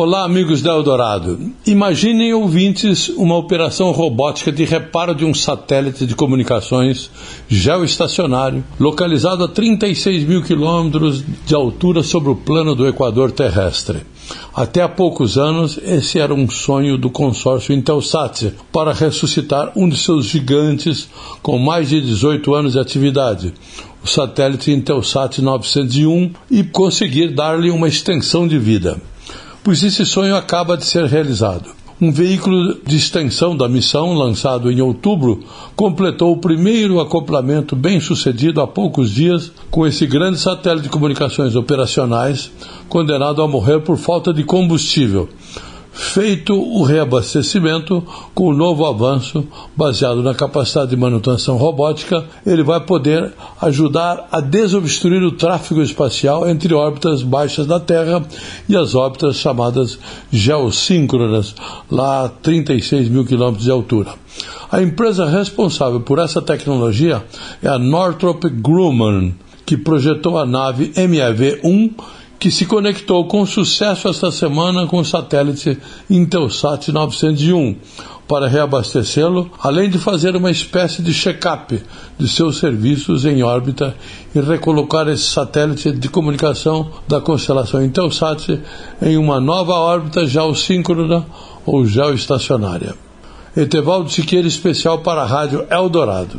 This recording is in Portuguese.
Olá, amigos da Eldorado. Imaginem, ouvintes, uma operação robótica de reparo de um satélite de comunicações geoestacionário localizado a 36 mil quilômetros de altura sobre o plano do Equador terrestre. Até há poucos anos, esse era um sonho do consórcio Intelsat para ressuscitar um de seus gigantes com mais de 18 anos de atividade, o satélite Intelsat 901, e conseguir dar-lhe uma extensão de vida pois esse sonho acaba de ser realizado. Um veículo de extensão da missão, lançado em outubro, completou o primeiro acoplamento bem sucedido há poucos dias com esse grande satélite de comunicações operacionais, condenado a morrer por falta de combustível feito o reabastecimento com o novo avanço baseado na capacidade de manutenção robótica, ele vai poder ajudar a desobstruir o tráfego espacial entre órbitas baixas da Terra e as órbitas chamadas geossíncronas, lá a 36 mil quilômetros de altura. A empresa responsável por essa tecnologia é a Northrop Grumman, que projetou a nave MEV-1 que se conectou com sucesso esta semana com o satélite Intelsat 901 para reabastecê-lo, além de fazer uma espécie de check-up de seus serviços em órbita e recolocar esse satélite de comunicação da constelação Intelsat em uma nova órbita geossíncrona ou geoestacionária. Etevaldo Siqueira, especial para a Rádio Eldorado.